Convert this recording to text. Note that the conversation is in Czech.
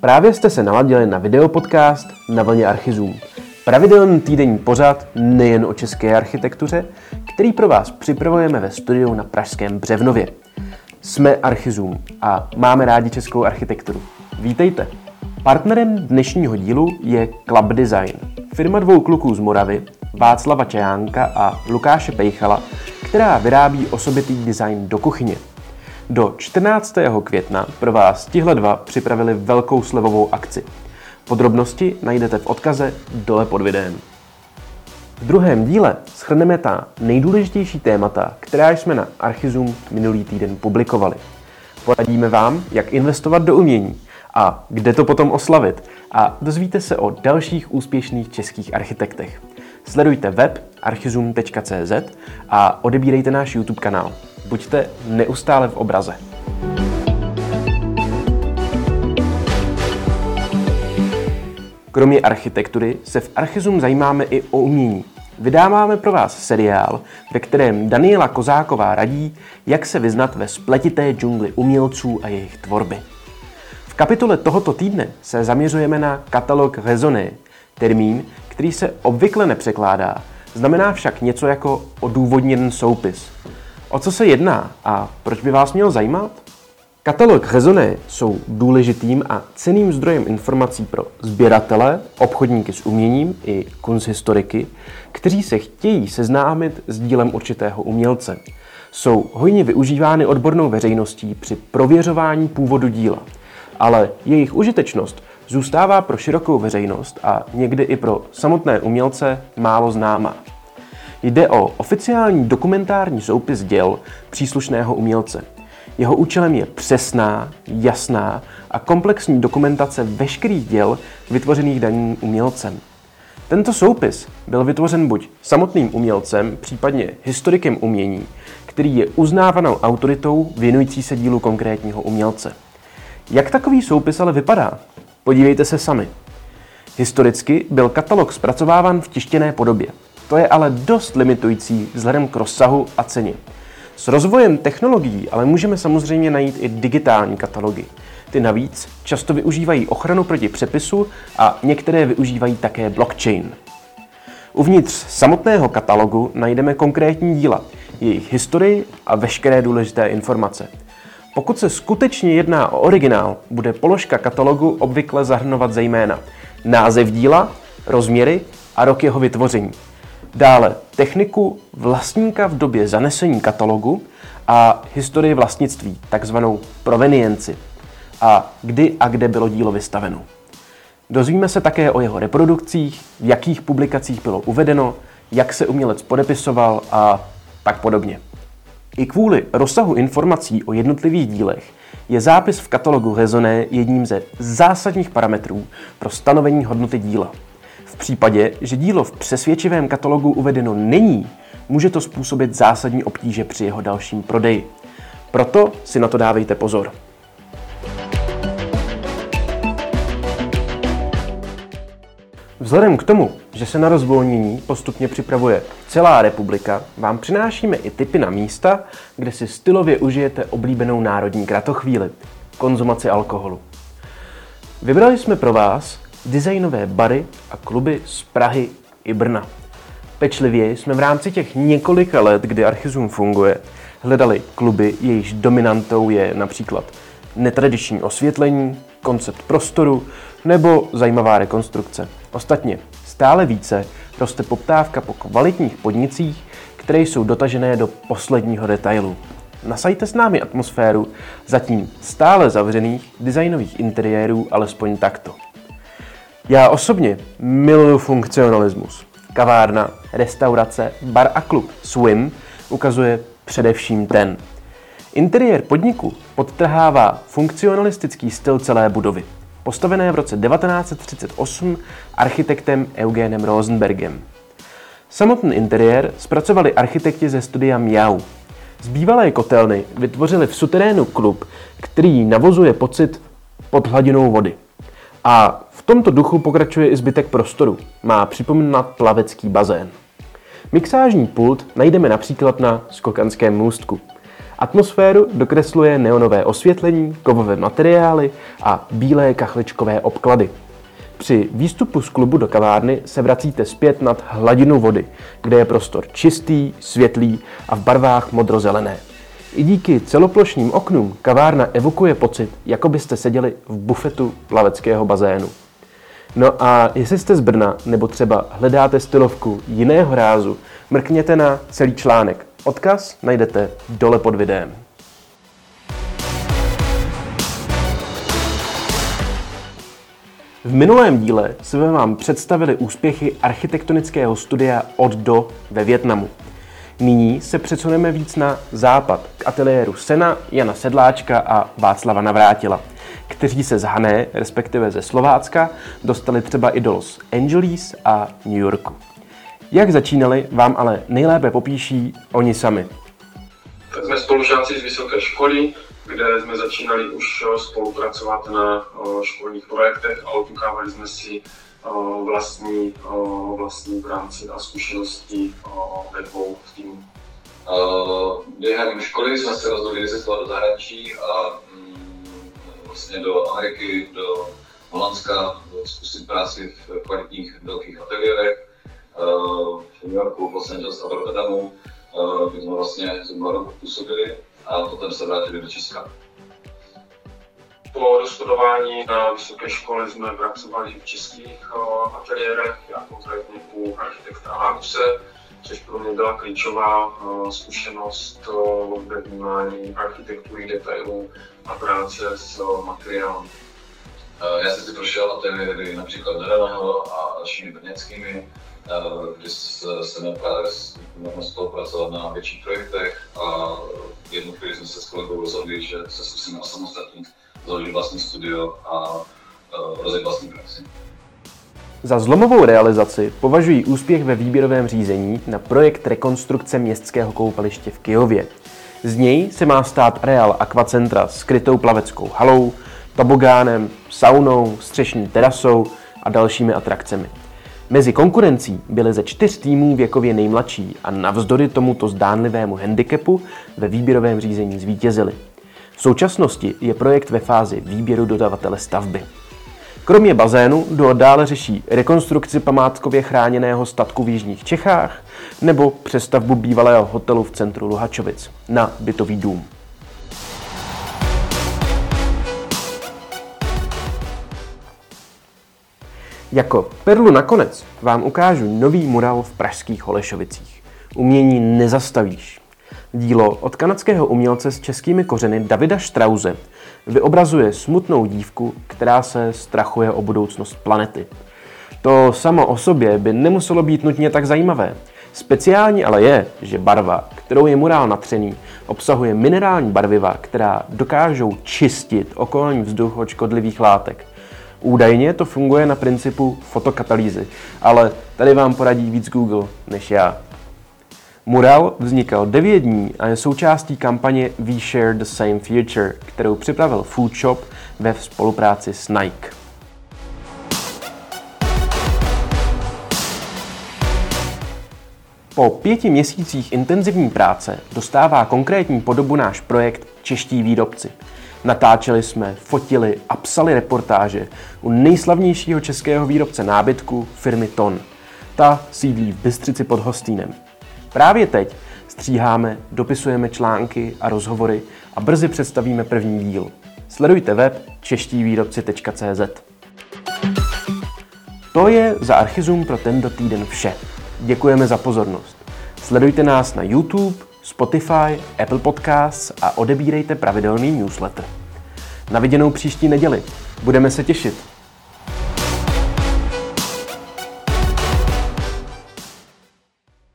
Právě jste se naladili na videopodcast na vlně Archizum. Pravidelný týdenní pořad nejen o české architektuře, který pro vás připravujeme ve studiu na Pražském Břevnově. Jsme Archizum a máme rádi českou architekturu. Vítejte! Partnerem dnešního dílu je Club Design, firma dvou kluků z Moravy, Václava Čajánka a Lukáše Pejchala, která vyrábí osobitý design do kuchyně. Do 14. května pro vás tihle dva připravili velkou slevovou akci. Podrobnosti najdete v odkaze dole pod videem. V druhém díle schrneme ta nejdůležitější témata, která jsme na Archizum minulý týden publikovali. Poradíme vám, jak investovat do umění a kde to potom oslavit a dozvíte se o dalších úspěšných českých architektech. Sledujte web archizum.cz a odebírejte náš YouTube kanál. Buďte neustále v obraze. Kromě architektury se v Archizum zajímáme i o umění. Vydáváme pro vás seriál, ve kterém Daniela Kozáková radí, jak se vyznat ve spletité džungli umělců a jejich tvorby. V kapitole tohoto týdne se zaměřujeme na katalog raisonné, termín, který se obvykle nepřekládá, znamená však něco jako odůvodněný soupis. O co se jedná a proč by vás měl zajímat? Katalog Raisonné jsou důležitým a ceným zdrojem informací pro sběratele, obchodníky s uměním i kunsthistoriky, kteří se chtějí seznámit s dílem určitého umělce. Jsou hojně využívány odbornou veřejností při prověřování původu díla, ale jejich užitečnost zůstává pro širokou veřejnost a někdy i pro samotné umělce málo známá. Jde o oficiální dokumentární soupis děl příslušného umělce. Jeho účelem je přesná, jasná a komplexní dokumentace veškerých děl vytvořených daným umělcem. Tento soupis byl vytvořen buď samotným umělcem, případně historikem umění, který je uznávanou autoritou věnující se dílu konkrétního umělce. Jak takový soupis ale vypadá? Podívejte se sami. Historicky byl katalog zpracováván v tištěné podobě. To je ale dost limitující vzhledem k rozsahu a ceně. S rozvojem technologií ale můžeme samozřejmě najít i digitální katalogy. Ty navíc často využívají ochranu proti přepisu a některé využívají také blockchain. Uvnitř samotného katalogu najdeme konkrétní díla, jejich historii a veškeré důležité informace. Pokud se skutečně jedná o originál, bude položka katalogu obvykle zahrnovat zejména název díla, rozměry a rok jeho vytvoření. Dále techniku vlastníka v době zanesení katalogu a historii vlastnictví, takzvanou provenienci a kdy a kde bylo dílo vystaveno. Dozvíme se také o jeho reprodukcích, v jakých publikacích bylo uvedeno, jak se umělec podepisoval a tak podobně. I kvůli rozsahu informací o jednotlivých dílech je zápis v katalogu Raisonné jedním ze zásadních parametrů pro stanovení hodnoty díla. Případě, že dílo v přesvědčivém katalogu uvedeno není, může to způsobit zásadní obtíže při jeho dalším prodeji. Proto si na to dávejte pozor. Vzhledem k tomu, že se na rozvolnění postupně připravuje celá republika, vám přinášíme i tipy na místa, kde si stylově užijete oblíbenou národní kratochvíli – konzumaci alkoholu. Vybrali jsme pro vás designové bary a kluby z Prahy i Brna. Pečlivě jsme v rámci těch několika let, kdy Archizum funguje, hledali kluby, jejichž dominantou je například netradiční osvětlení, koncept prostoru nebo zajímavá rekonstrukce. Ostatně stále více roste poptávka po kvalitních podnicích, které jsou dotažené do posledního detailu. Nasajte s námi atmosféru zatím stále zavřených designových interiérů alespoň takto. Já osobně miluju funkcionalismus. Kavárna, restaurace, bar a klub Swim ukazuje především ten. Interiér podniku podtrhává funkcionalistický styl celé budovy postavené v roce 1938 architektem Eugenem Rosenbergem. Samotný interiér zpracovali architekti ze studia Miau. Z bývalé kotelny vytvořili v suterénu klub, který navozuje pocit pod hladinou vody. A tomto duchu pokračuje i zbytek prostoru. Má připomínat plavecký bazén. Mixážní pult najdeme například na Skokanském můstku. Atmosféru dokresluje neonové osvětlení, kovové materiály a bílé kachličkové obklady. Při výstupu z klubu do kavárny se vracíte zpět nad hladinu vody, kde je prostor čistý, světlý a v barvách modrozelené. I díky celoplošním oknům kavárna evokuje pocit, jako byste seděli v bufetu plaveckého bazénu. No a jestli jste z Brna nebo třeba hledáte stylovku jiného rázu, mrkněte na celý článek. Odkaz najdete dole pod videem. V minulém díle jsme vám představili úspěchy architektonického studia od do ve Větnamu. Nyní se přesuneme víc na západ, k ateliéru Sena, Jana Sedláčka a Václava Navrátila, kteří se z Hané, respektive ze Slovácka, dostali třeba i do Los Angeles a New Yorku. Jak začínali, vám ale nejlépe popíší oni sami. Tak jsme spolužáci z vysoké školy, kde jsme začínali už spolupracovat na školních projektech a odukávali jsme si vlastní, vlastní práci a zkušenosti ve dvou týmů. Během školy jsme se rozhodli cestovat do zahraničí a vlastně do Ameriky, do Holandska, zkusit práci v kvalitních velkých ateliérech v New Yorku, v Los Angeles a v Rotterdamu, kde jsme vlastně zhruba rok působili a potom se vrátili do Česka. Po dostudování na vysoké škole jsme pracovali v českých ateliérech, já konkrétně u architekta Haguse, což pro mě byla klíčová zkušenost ve vnímání architektury, detailů a práce s materiálem. Já jsem si prošel ateliéry například Nedaného a dalšími brněnskými, kdy jsme právě možnost spolupracovat na větších projektech a jednu chvíli jsme se s kolegou rozhodli, že se zkusíme osamostatnit založit vlastní studio a rozjet vlastní praxi. Za zlomovou realizaci považují úspěch ve výběrovém řízení na projekt rekonstrukce městského koupaliště v Kijově. Z něj se má stát areál akvacentra s krytou plaveckou halou, tobogánem, saunou, střešní terasou a dalšími atrakcemi. Mezi konkurencí byly ze čtyř týmů věkově nejmladší a navzdory tomuto zdánlivému handicapu ve výběrovém řízení zvítězili. V současnosti je projekt ve fázi výběru dodavatele stavby. Kromě bazénu do dále řeší rekonstrukci památkově chráněného statku v Jižních Čechách nebo přestavbu bývalého hotelu v centru Luhačovic na bytový dům. Jako perlu nakonec vám ukážu nový mural v pražských Holešovicích. Umění nezastavíš. Dílo od kanadského umělce s českými kořeny Davida Strauze vyobrazuje smutnou dívku, která se strachuje o budoucnost planety. To samo o sobě by nemuselo být nutně tak zajímavé. Speciální ale je, že barva, kterou je murál natřený, obsahuje minerální barviva, která dokážou čistit okolní vzduch od škodlivých látek. Údajně to funguje na principu fotokatalýzy, ale tady vám poradí víc Google než já. Mural vznikal 9 dní a je součástí kampaně We Share the Same Future, kterou připravil Food Shop ve spolupráci s Nike. Po pěti měsících intenzivní práce dostává konkrétní podobu náš projekt Čeští výrobci. Natáčeli jsme, fotili a psali reportáže u nejslavnějšího českého výrobce nábytku firmy Ton. Ta sídlí v Bystřici pod Hostýnem. Právě teď stříháme, dopisujeme články a rozhovory a brzy představíme první díl. Sledujte web češtívýrobci.cz To je za Archizum pro tento týden vše. Děkujeme za pozornost. Sledujte nás na YouTube, Spotify, Apple Podcasts a odebírejte pravidelný newsletter. Na viděnou příští neděli. Budeme se těšit.